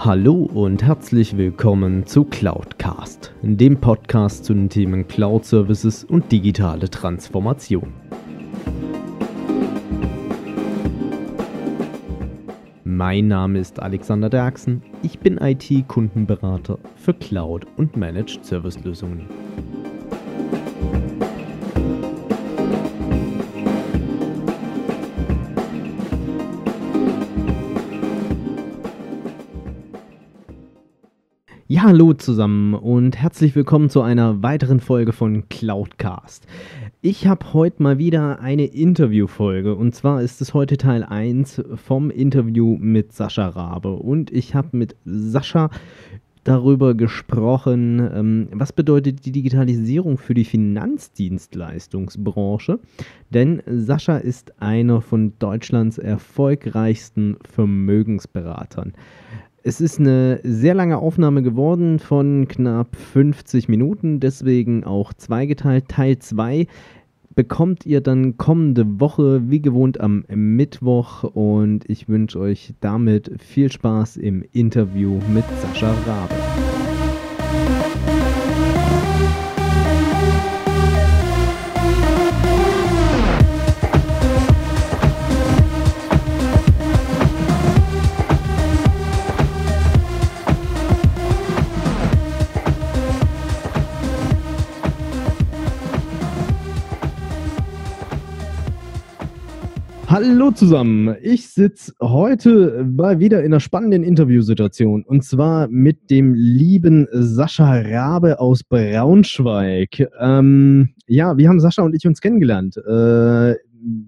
Hallo und herzlich willkommen zu Cloudcast, dem Podcast zu den Themen Cloud Services und digitale Transformation. Mein Name ist Alexander Derksen, ich bin IT-Kundenberater für Cloud und Managed Service Ja, hallo zusammen und herzlich willkommen zu einer weiteren Folge von Cloudcast. Ich habe heute mal wieder eine Interviewfolge und zwar ist es heute Teil 1 vom Interview mit Sascha Rabe und ich habe mit Sascha darüber gesprochen, ähm, was bedeutet die Digitalisierung für die Finanzdienstleistungsbranche. Denn Sascha ist einer von Deutschlands erfolgreichsten Vermögensberatern. Es ist eine sehr lange Aufnahme geworden von knapp 50 Minuten, deswegen auch zweigeteilt. Teil 2 bekommt ihr dann kommende Woche, wie gewohnt am Mittwoch. Und ich wünsche euch damit viel Spaß im Interview mit Sascha Rabe. Hallo zusammen. Ich sitze heute mal wieder in einer spannenden Interviewsituation und zwar mit dem lieben Sascha Rabe aus Braunschweig. Ähm, ja, wir haben Sascha und ich uns kennengelernt. Äh,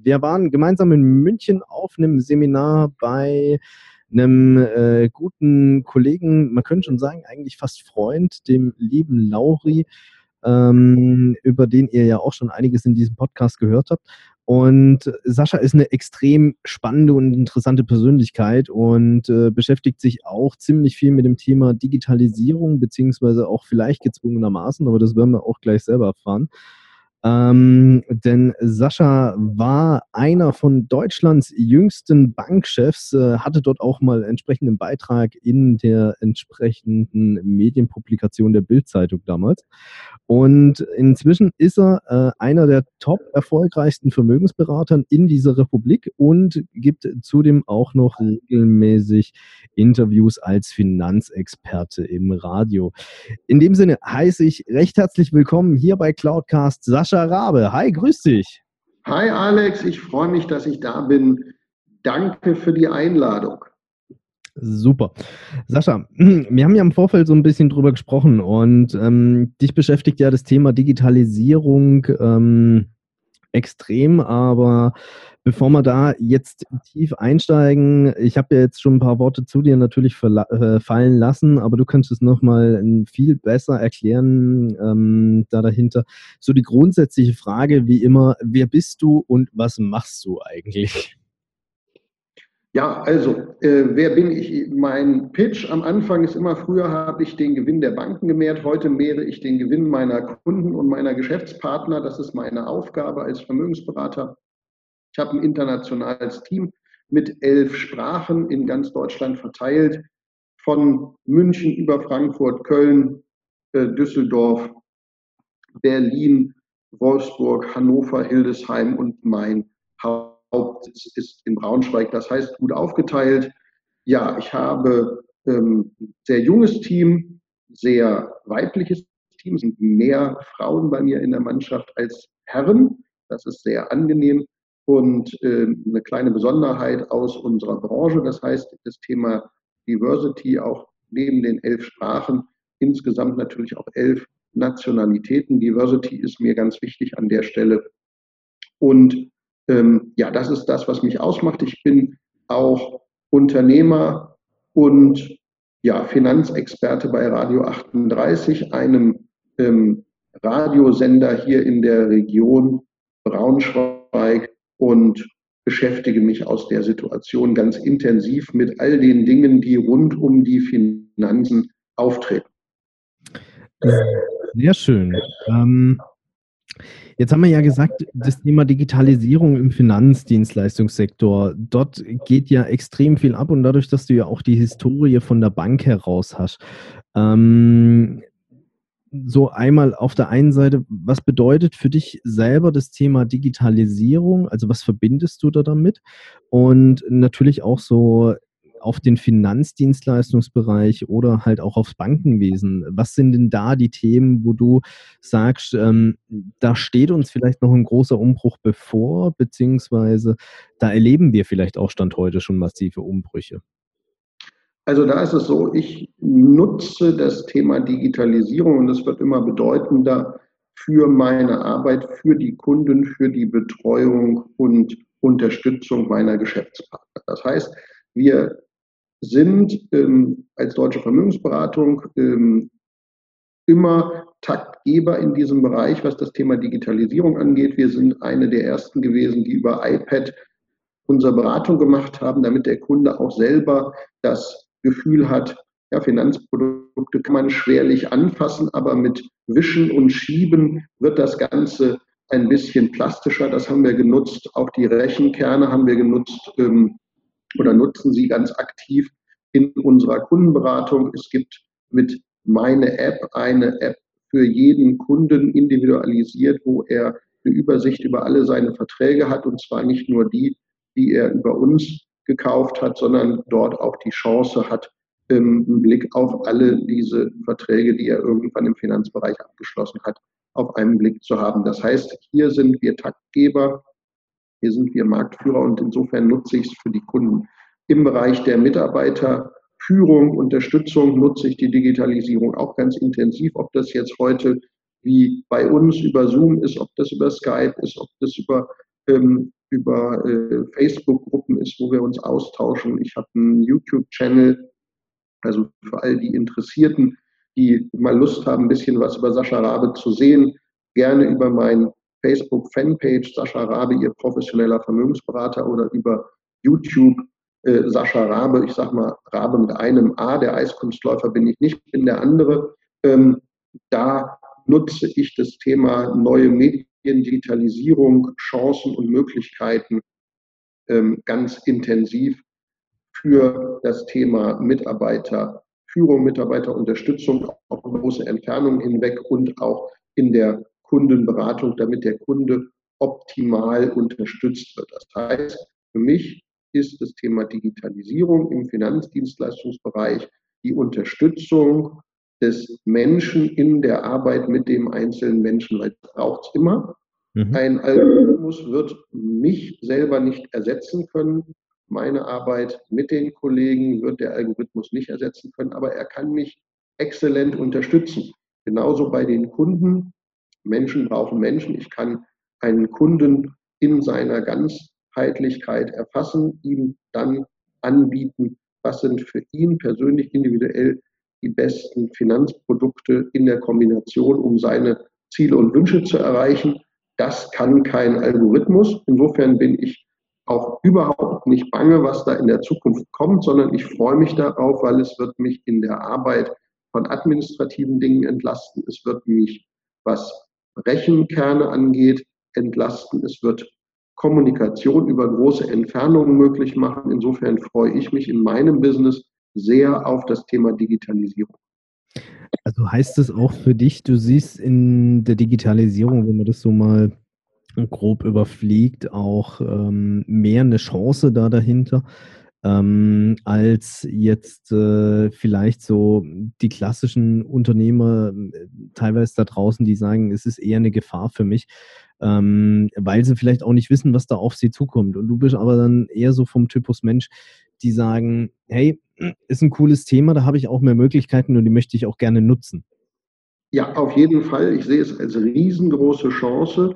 wir waren gemeinsam in München auf einem Seminar bei einem äh, guten Kollegen, man könnte schon sagen, eigentlich fast Freund, dem lieben Lauri, ähm, über den ihr ja auch schon einiges in diesem Podcast gehört habt. Und Sascha ist eine extrem spannende und interessante Persönlichkeit und äh, beschäftigt sich auch ziemlich viel mit dem Thema Digitalisierung, beziehungsweise auch vielleicht gezwungenermaßen, aber das werden wir auch gleich selber erfahren. Ähm, denn Sascha war einer von Deutschlands jüngsten Bankchefs, äh, hatte dort auch mal entsprechenden Beitrag in der entsprechenden Medienpublikation der Bildzeitung damals. Und inzwischen ist er äh, einer der top erfolgreichsten Vermögensberatern in dieser Republik und gibt zudem auch noch regelmäßig Interviews als Finanzexperte im Radio. In dem Sinne heiße ich recht herzlich willkommen hier bei Cloudcast Sascha Sascha Rabe. Hi, grüß dich. Hi Alex, ich freue mich, dass ich da bin. Danke für die Einladung. Super. Sascha, wir haben ja im Vorfeld so ein bisschen drüber gesprochen und ähm, dich beschäftigt ja das Thema Digitalisierung ähm, extrem, aber Bevor wir da jetzt tief einsteigen, ich habe ja jetzt schon ein paar Worte zu dir natürlich äh, fallen lassen, aber du könntest es nochmal viel besser erklären ähm, da dahinter. So die grundsätzliche Frage wie immer, wer bist du und was machst du eigentlich? Ja, also, äh, wer bin ich? Mein Pitch am Anfang ist immer, früher habe ich den Gewinn der Banken gemehrt, heute mehre ich den Gewinn meiner Kunden und meiner Geschäftspartner. Das ist meine Aufgabe als Vermögensberater. Ich habe ein internationales Team mit elf Sprachen in ganz Deutschland verteilt, von München über Frankfurt, Köln, äh, Düsseldorf, Berlin, Wolfsburg, Hannover, Hildesheim und mein Hauptsitz ist in Braunschweig. Das heißt, gut aufgeteilt. Ja, ich habe ähm, sehr junges Team, sehr weibliches Team. Es sind mehr Frauen bei mir in der Mannschaft als Herren. Das ist sehr angenehm und äh, eine kleine Besonderheit aus unserer Branche. Das heißt, das Thema Diversity auch neben den elf Sprachen insgesamt natürlich auch elf Nationalitäten. Diversity ist mir ganz wichtig an der Stelle. Und ähm, ja, das ist das, was mich ausmacht. Ich bin auch Unternehmer und ja, Finanzexperte bei Radio 38, einem ähm, Radiosender hier in der Region Braunschweig und beschäftige mich aus der Situation ganz intensiv mit all den Dingen, die rund um die Finanzen auftreten. Sehr schön. Ähm, Jetzt haben wir ja gesagt, das Thema Digitalisierung im Finanzdienstleistungssektor, dort geht ja extrem viel ab und dadurch, dass du ja auch die Historie von der Bank heraus hast. Ähm, so einmal auf der einen Seite, was bedeutet für dich selber das Thema Digitalisierung? Also was verbindest du da damit? Und natürlich auch so auf den Finanzdienstleistungsbereich oder halt auch aufs Bankenwesen. Was sind denn da die Themen, wo du sagst, ähm, da steht uns vielleicht noch ein großer Umbruch bevor, beziehungsweise da erleben wir vielleicht auch Stand heute schon massive Umbrüche? Also da ist es so, ich nutze das Thema Digitalisierung und es wird immer bedeutender für meine Arbeit, für die Kunden, für die Betreuung und Unterstützung meiner Geschäftspartner. Das heißt, wir sind ähm, als deutsche Vermögensberatung ähm, immer Taktgeber in diesem Bereich, was das Thema Digitalisierung angeht. Wir sind eine der ersten gewesen, die über iPad unsere Beratung gemacht haben, damit der Kunde auch selber das Gefühl hat, ja, Finanzprodukte kann man schwerlich anfassen, aber mit Wischen und Schieben wird das Ganze ein bisschen plastischer. Das haben wir genutzt. Auch die Rechenkerne haben wir genutzt, ähm, oder nutzen sie ganz aktiv in unserer Kundenberatung. Es gibt mit meine App eine App für jeden Kunden individualisiert, wo er eine Übersicht über alle seine Verträge hat und zwar nicht nur die, die er über uns gekauft hat, sondern dort auch die Chance hat, ähm, einen Blick auf alle diese Verträge, die er irgendwann im Finanzbereich abgeschlossen hat, auf einen Blick zu haben. Das heißt, hier sind wir Taktgeber hier sind wir Marktführer und insofern nutze ich es für die Kunden. Im Bereich der Mitarbeiterführung, Unterstützung nutze ich die Digitalisierung auch ganz intensiv, ob das jetzt heute wie bei uns über Zoom ist, ob das über Skype ist, ob das über, ähm, über äh, Facebook-Gruppen ist, wo wir uns austauschen. Ich habe einen YouTube-Channel, also für all die Interessierten, die mal Lust haben, ein bisschen was über Sascha Rabe zu sehen, gerne über meinen Facebook-Fanpage Sascha Rabe, Ihr professioneller Vermögensberater oder über YouTube äh, Sascha Rabe, ich sage mal Rabe mit einem A, der Eiskunstläufer bin ich nicht, bin der andere. Ähm, da nutze ich das Thema neue Medien, Digitalisierung, Chancen und Möglichkeiten ähm, ganz intensiv für das Thema Mitarbeiterführung, Mitarbeiterunterstützung auf große Entfernungen hinweg und auch in der Kundenberatung, damit der Kunde optimal unterstützt wird. Das heißt, für mich ist das Thema Digitalisierung im Finanzdienstleistungsbereich die Unterstützung des Menschen in der Arbeit mit dem einzelnen Menschen, weil es braucht es immer. Mhm. Ein Algorithmus wird mich selber nicht ersetzen können. Meine Arbeit mit den Kollegen wird der Algorithmus nicht ersetzen können, aber er kann mich exzellent unterstützen. Genauso bei den Kunden Menschen brauchen Menschen. Ich kann einen Kunden in seiner Ganzheitlichkeit erfassen, ihm dann anbieten, was sind für ihn persönlich individuell die besten Finanzprodukte in der Kombination, um seine Ziele und Wünsche zu erreichen. Das kann kein Algorithmus. Insofern bin ich auch überhaupt nicht bange, was da in der Zukunft kommt, sondern ich freue mich darauf, weil es wird mich in der Arbeit von administrativen Dingen entlasten. Es wird mich, was Rechenkerne angeht, entlasten. Es wird Kommunikation über große Entfernungen möglich machen. Insofern freue ich mich in meinem Business sehr auf das Thema Digitalisierung. Also heißt es auch für dich, du siehst in der Digitalisierung, wenn man das so mal grob überfliegt, auch ähm, mehr eine Chance da dahinter, ähm, als jetzt äh, vielleicht so die klassischen Unternehmer äh, teilweise da draußen, die sagen, es ist eher eine Gefahr für mich, ähm, weil sie vielleicht auch nicht wissen, was da auf sie zukommt. Und du bist aber dann eher so vom Typus Mensch, die sagen, hey, ist ein cooles Thema, da habe ich auch mehr Möglichkeiten und die möchte ich auch gerne nutzen. Ja, auf jeden Fall. Ich sehe es als riesengroße Chance,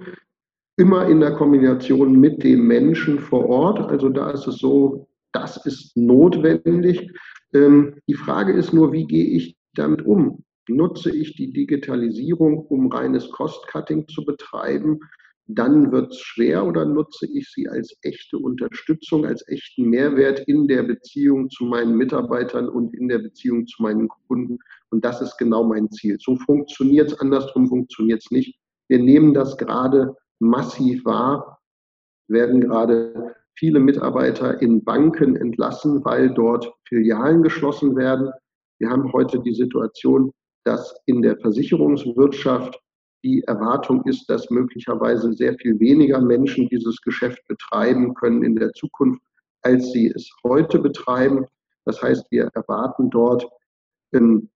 immer in der Kombination mit dem Menschen vor Ort. Also da ist es so, das ist notwendig. Ähm, die Frage ist nur, wie gehe ich damit um? Nutze ich die Digitalisierung, um reines Cost-Cutting zu betreiben? Dann wird es schwer oder nutze ich sie als echte Unterstützung, als echten Mehrwert in der Beziehung zu meinen Mitarbeitern und in der Beziehung zu meinen Kunden? Und das ist genau mein Ziel. So funktioniert es, andersrum funktioniert es nicht. Wir nehmen das gerade massiv wahr, werden gerade viele Mitarbeiter in Banken entlassen, weil dort Filialen geschlossen werden. Wir haben heute die Situation, dass in der Versicherungswirtschaft die Erwartung ist, dass möglicherweise sehr viel weniger Menschen dieses Geschäft betreiben können in der Zukunft, als sie es heute betreiben. Das heißt, wir erwarten dort ähm,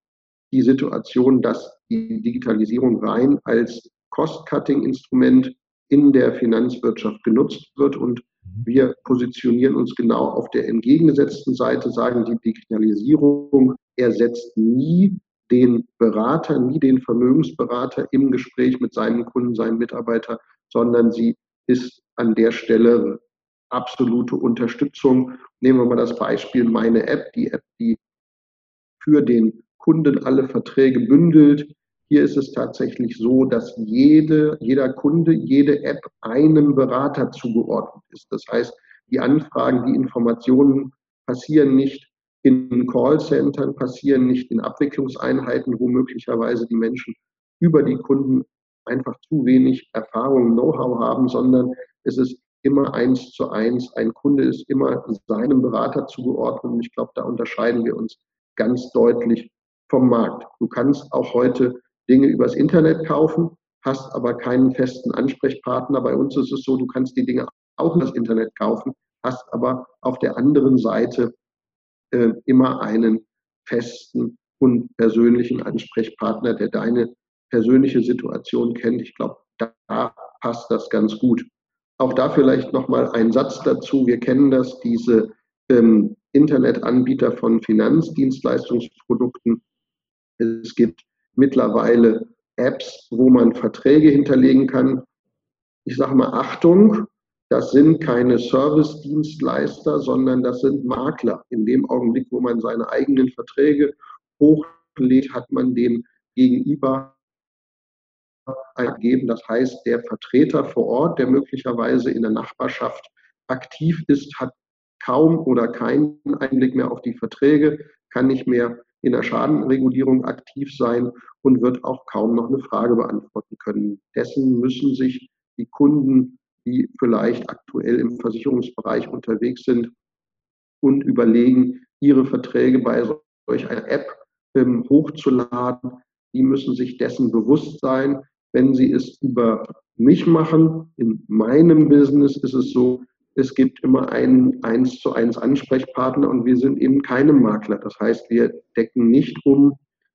die Situation, dass die Digitalisierung rein als Cost-Cutting-Instrument in der Finanzwirtschaft genutzt wird. Und wir positionieren uns genau auf der entgegengesetzten Seite, sagen, die Digitalisierung ersetzt nie den Berater, nie den Vermögensberater im Gespräch mit seinem Kunden, seinem Mitarbeiter, sondern sie ist an der Stelle absolute Unterstützung. Nehmen wir mal das Beispiel meine App, die App, die für den Kunden alle Verträge bündelt. Hier ist es tatsächlich so, dass jede, jeder Kunde, jede App einem Berater zugeordnet ist. Das heißt, die Anfragen, die Informationen passieren nicht in Callcentern, passieren nicht in Abwicklungseinheiten, wo möglicherweise die Menschen über die Kunden einfach zu wenig Erfahrung, Know-how haben, sondern es ist immer eins zu eins. Ein Kunde ist immer seinem Berater zugeordnet und ich glaube, da unterscheiden wir uns ganz deutlich vom Markt. Du kannst auch heute Dinge übers Internet kaufen, hast aber keinen festen Ansprechpartner. Bei uns ist es so, du kannst die Dinge auch übers Internet kaufen, hast aber auf der anderen Seite äh, immer einen festen und persönlichen Ansprechpartner, der deine persönliche Situation kennt. Ich glaube, da passt das ganz gut. Auch da vielleicht nochmal ein Satz dazu. Wir kennen das, diese ähm, Internetanbieter von Finanzdienstleistungsprodukten. Es gibt mittlerweile Apps, wo man Verträge hinterlegen kann. Ich sage mal Achtung, das sind keine Service-Dienstleister, sondern das sind Makler. In dem Augenblick, wo man seine eigenen Verträge hochlädt, hat man dem Gegenüber ergeben. Das heißt, der Vertreter vor Ort, der möglicherweise in der Nachbarschaft aktiv ist, hat kaum oder keinen Einblick mehr auf die Verträge, kann nicht mehr in der Schadenregulierung aktiv sein und wird auch kaum noch eine Frage beantworten können. Dessen müssen sich die Kunden, die vielleicht aktuell im Versicherungsbereich unterwegs sind und überlegen, ihre Verträge bei solch einer App ähm, hochzuladen, die müssen sich dessen bewusst sein. Wenn sie es über mich machen, in meinem Business ist es so, es gibt immer einen eins zu eins Ansprechpartner und wir sind eben keine Makler. Das heißt, wir decken nicht um,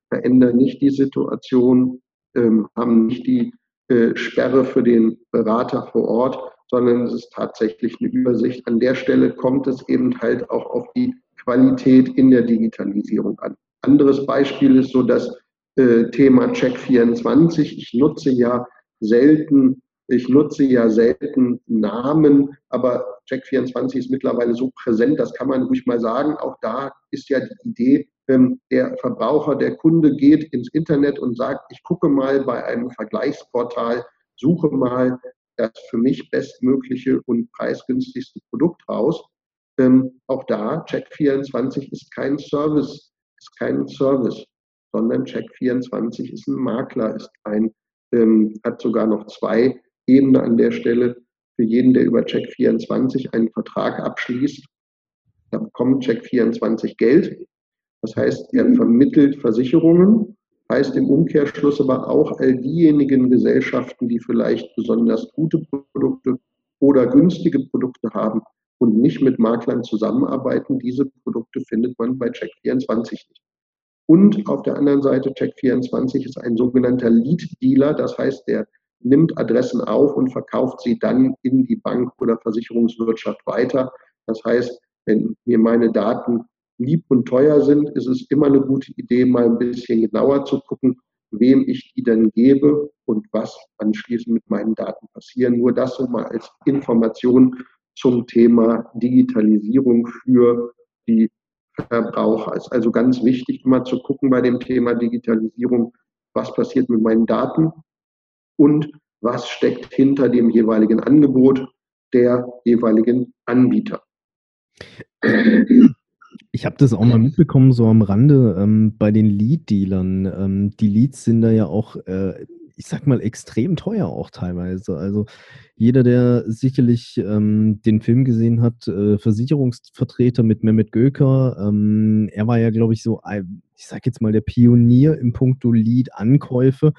verändern nicht die Situation, ähm, haben nicht die äh, Sperre für den Berater vor Ort, sondern es ist tatsächlich eine Übersicht. An der Stelle kommt es eben halt auch auf die Qualität in der Digitalisierung an. Anderes Beispiel ist so das äh, Thema Check24. Ich nutze ja selten ich nutze ja selten Namen, aber Check24 ist mittlerweile so präsent, das kann man ruhig mal sagen. Auch da ist ja die Idee, ähm, der Verbraucher, der Kunde geht ins Internet und sagt, ich gucke mal bei einem Vergleichsportal, suche mal das für mich bestmögliche und preisgünstigste Produkt raus. Ähm, auch da, Check24 ist kein Service, ist kein Service, sondern Check24 ist ein Makler, ist ein, ähm, hat sogar noch zwei Ebene an der Stelle für jeden, der über Check24 einen Vertrag abschließt. Da bekommt Check24 Geld. Das heißt, er vermittelt Versicherungen, heißt im Umkehrschluss aber auch all diejenigen Gesellschaften, die vielleicht besonders gute Produkte oder günstige Produkte haben und nicht mit Maklern zusammenarbeiten, diese Produkte findet man bei Check24 nicht. Und auf der anderen Seite, Check24 ist ein sogenannter Lead-Dealer, das heißt, der nimmt Adressen auf und verkauft sie dann in die Bank- oder Versicherungswirtschaft weiter. Das heißt, wenn mir meine Daten lieb und teuer sind, ist es immer eine gute Idee, mal ein bisschen genauer zu gucken, wem ich die denn gebe und was anschließend mit meinen Daten passieren. Nur das so mal als Information zum Thema Digitalisierung für die Verbraucher. Es ist also ganz wichtig, immer zu gucken bei dem Thema Digitalisierung, was passiert mit meinen Daten, und was steckt hinter dem jeweiligen Angebot der jeweiligen Anbieter. Ich habe das auch mal mitbekommen, so am Rande ähm, bei den Lead-Dealern. Ähm, die Leads sind da ja auch äh, ich sag mal, extrem teuer auch teilweise. Also jeder, der sicherlich ähm, den Film gesehen hat, äh, Versicherungsvertreter mit Mehmet Göker, ähm, er war ja, glaube ich, so, ich sag jetzt mal, der Pionier im Punkto Lead-Ankäufe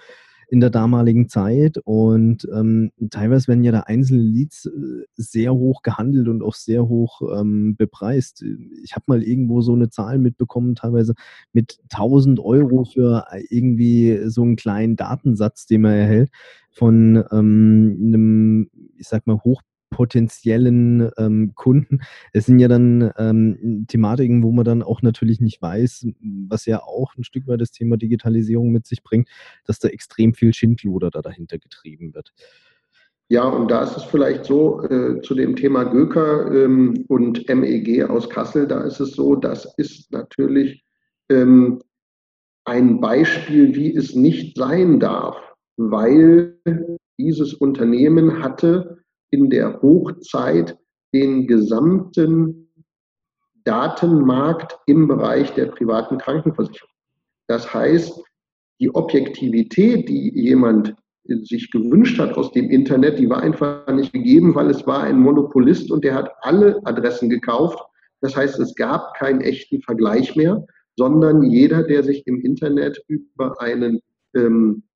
in der damaligen Zeit. Und ähm, teilweise werden ja da einzelne Leads äh, sehr hoch gehandelt und auch sehr hoch ähm, bepreist. Ich habe mal irgendwo so eine Zahl mitbekommen, teilweise mit 1000 Euro für irgendwie so einen kleinen Datensatz, den man erhält von ähm, einem, ich sag mal, hoch potenziellen ähm, Kunden. Es sind ja dann ähm, Thematiken, wo man dann auch natürlich nicht weiß, was ja auch ein Stück weit das Thema Digitalisierung mit sich bringt, dass da extrem viel Schindluder da dahinter getrieben wird. Ja, und da ist es vielleicht so, äh, zu dem Thema Göker ähm, und MEG aus Kassel, da ist es so, das ist natürlich ähm, ein Beispiel, wie es nicht sein darf, weil dieses Unternehmen hatte in der Hochzeit den gesamten Datenmarkt im Bereich der privaten Krankenversicherung. Das heißt, die Objektivität, die jemand sich gewünscht hat aus dem Internet, die war einfach nicht gegeben, weil es war ein Monopolist und der hat alle Adressen gekauft. Das heißt, es gab keinen echten Vergleich mehr, sondern jeder, der sich im Internet über einen ähm, äh,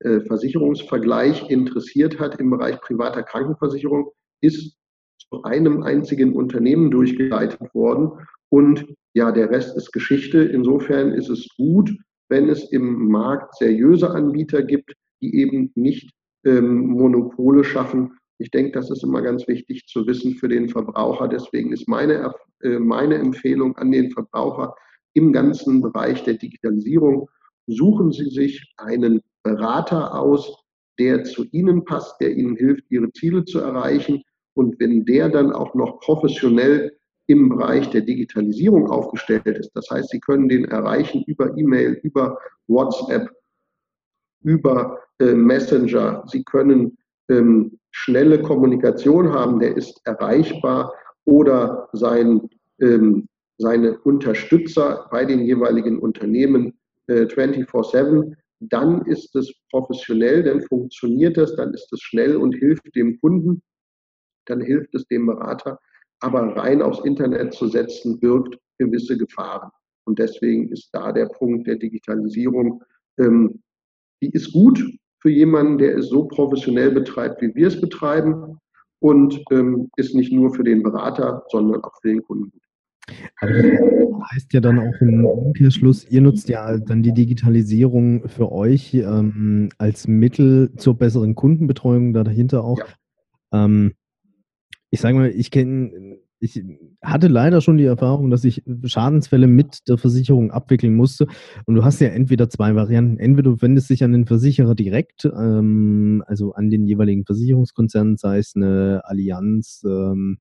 Versicherungsvergleich interessiert hat im Bereich privater Krankenversicherung, ist zu einem einzigen Unternehmen durchgeleitet worden. Und ja, der Rest ist Geschichte. Insofern ist es gut, wenn es im Markt seriöse Anbieter gibt, die eben nicht ähm, Monopole schaffen. Ich denke, das ist immer ganz wichtig zu wissen für den Verbraucher. Deswegen ist meine, äh, meine Empfehlung an den Verbraucher im ganzen Bereich der Digitalisierung, suchen Sie sich einen Berater aus, der zu Ihnen passt, der Ihnen hilft, Ihre Ziele zu erreichen. Und wenn der dann auch noch professionell im Bereich der Digitalisierung aufgestellt ist, das heißt, Sie können den erreichen über E-Mail, über WhatsApp, über äh, Messenger. Sie können ähm, schnelle Kommunikation haben, der ist erreichbar oder sein, ähm, seine Unterstützer bei den jeweiligen Unternehmen äh, 24-7 dann ist es professionell, dann funktioniert das, dann ist es schnell und hilft dem Kunden, dann hilft es dem Berater. Aber rein aufs Internet zu setzen, birgt gewisse Gefahren. Und deswegen ist da der Punkt der Digitalisierung, ähm, die ist gut für jemanden, der es so professionell betreibt, wie wir es betreiben und ähm, ist nicht nur für den Berater, sondern auch für den Kunden gut. Aber das heißt ja dann auch im Umkehrschluss, ihr nutzt ja dann die Digitalisierung für euch ähm, als Mittel zur besseren Kundenbetreuung da dahinter auch. Ja. Ähm, ich sage mal, ich kenne, ich hatte leider schon die Erfahrung, dass ich Schadensfälle mit der Versicherung abwickeln musste. Und du hast ja entweder zwei Varianten. Entweder du wendest dich an den Versicherer direkt, ähm, also an den jeweiligen Versicherungskonzern, sei es eine Allianz, ähm,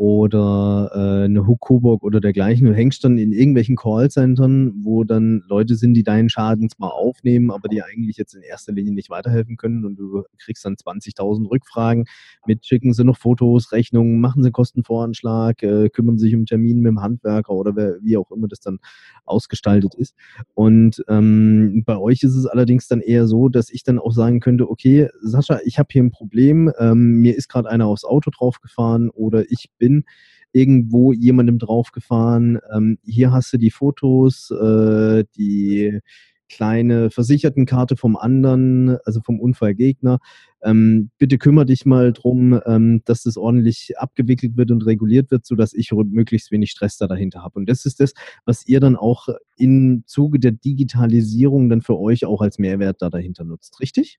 oder äh, eine Hook Coburg oder dergleichen. Du hängst dann in irgendwelchen Callcentern, wo dann Leute sind, die deinen Schaden zwar aufnehmen, aber die eigentlich jetzt in erster Linie nicht weiterhelfen können und du kriegst dann 20.000 Rückfragen mit, schicken sie noch Fotos, Rechnungen, machen sie Kostenvoranschlag, äh, kümmern sich um Termine mit dem Handwerker oder wer, wie auch immer das dann ausgestaltet ist. Und ähm, bei euch ist es allerdings dann eher so, dass ich dann auch sagen könnte, okay, Sascha, ich habe hier ein Problem, ähm, mir ist gerade einer aufs Auto draufgefahren oder ich bin bin irgendwo jemandem draufgefahren. Ähm, hier hast du die Fotos, äh, die kleine Versichertenkarte vom anderen, also vom Unfallgegner. Ähm, bitte kümmere dich mal drum, ähm, dass das ordentlich abgewickelt wird und reguliert wird, sodass ich möglichst wenig Stress da dahinter habe. Und das ist das, was ihr dann auch im Zuge der Digitalisierung dann für euch auch als Mehrwert da dahinter nutzt, richtig?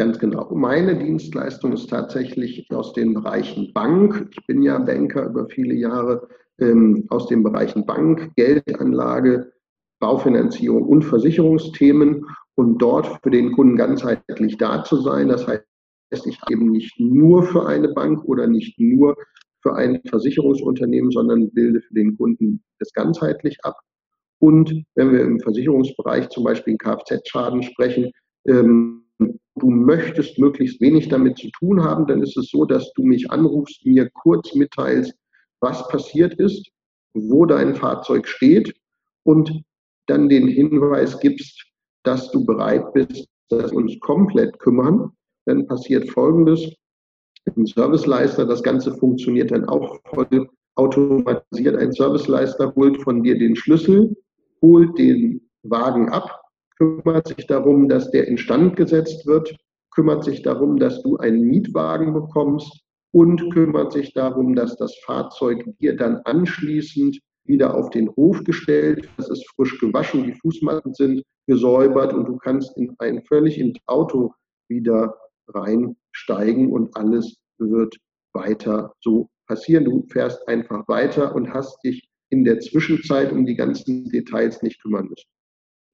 Ganz genau. Meine Dienstleistung ist tatsächlich aus den Bereichen Bank. Ich bin ja Banker über viele Jahre ähm, aus den Bereichen Bank, Geldanlage, Baufinanzierung und Versicherungsthemen und dort für den Kunden ganzheitlich da zu sein. Das heißt, ich eben nicht nur für eine Bank oder nicht nur für ein Versicherungsunternehmen, sondern bilde für den Kunden das ganzheitlich ab. Und wenn wir im Versicherungsbereich zum Beispiel Kfz-Schaden sprechen, ähm, du möchtest möglichst wenig damit zu tun haben, dann ist es so, dass du mich anrufst, mir kurz mitteilst, was passiert ist, wo dein Fahrzeug steht und dann den Hinweis gibst, dass du bereit bist, dass wir uns komplett kümmern, dann passiert Folgendes. Ein Serviceleister, das Ganze funktioniert dann auch voll automatisiert. Ein Serviceleister holt von dir den Schlüssel, holt den Wagen ab, kümmert sich darum, dass der instand gesetzt wird, kümmert sich darum, dass du einen Mietwagen bekommst und kümmert sich darum, dass das Fahrzeug dir dann anschließend wieder auf den Hof gestellt, das ist frisch gewaschen, die Fußmatten sind gesäubert und du kannst in ein völlig ins Auto wieder reinsteigen und alles wird weiter so passieren. Du fährst einfach weiter und hast dich in der Zwischenzeit um die ganzen Details nicht kümmern müssen.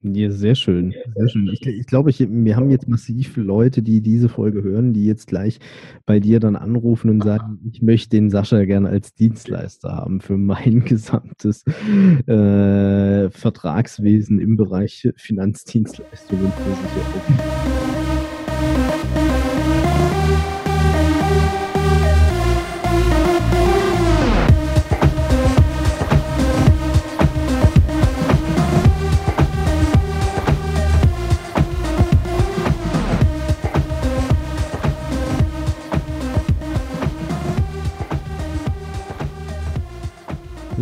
Ja, sehr schön, sehr schön. Ich, ich glaube, ich, wir haben jetzt massiv Leute, die diese Folge hören, die jetzt gleich bei dir dann anrufen und sagen, ich möchte den Sascha gerne als Dienstleister haben für mein gesamtes äh, Vertragswesen im Bereich Finanzdienstleistungen Versicherung.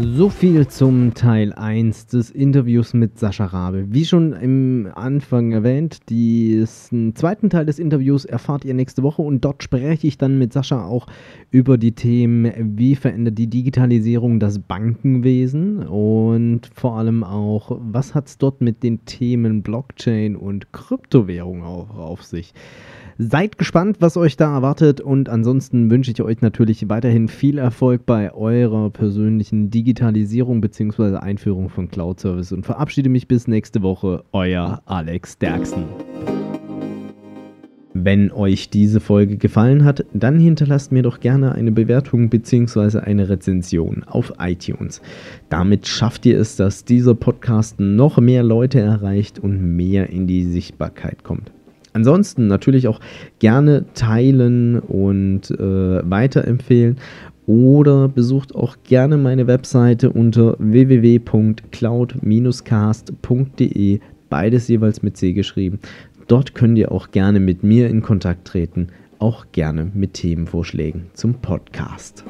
So viel zum Teil 1 des Interviews mit Sascha Rabe. Wie schon im Anfang erwähnt, den zweiten Teil des Interviews erfahrt ihr nächste Woche und dort spreche ich dann mit Sascha auch über die Themen, wie verändert die Digitalisierung das Bankenwesen und vor allem auch, was hat es dort mit den Themen Blockchain und Kryptowährung auch auf sich. Seid gespannt, was euch da erwartet und ansonsten wünsche ich euch natürlich weiterhin viel Erfolg bei eurer persönlichen Digitalisierung bzw. Einführung von Cloud Service und verabschiede mich bis nächste Woche. Euer Alex Derksen. Wenn euch diese Folge gefallen hat, dann hinterlasst mir doch gerne eine Bewertung bzw. eine Rezension auf iTunes. Damit schafft ihr es, dass dieser Podcast noch mehr Leute erreicht und mehr in die Sichtbarkeit kommt. Ansonsten natürlich auch gerne teilen und äh, weiterempfehlen oder besucht auch gerne meine Webseite unter www.cloud-cast.de, beides jeweils mit C geschrieben. Dort könnt ihr auch gerne mit mir in Kontakt treten, auch gerne mit Themenvorschlägen zum Podcast.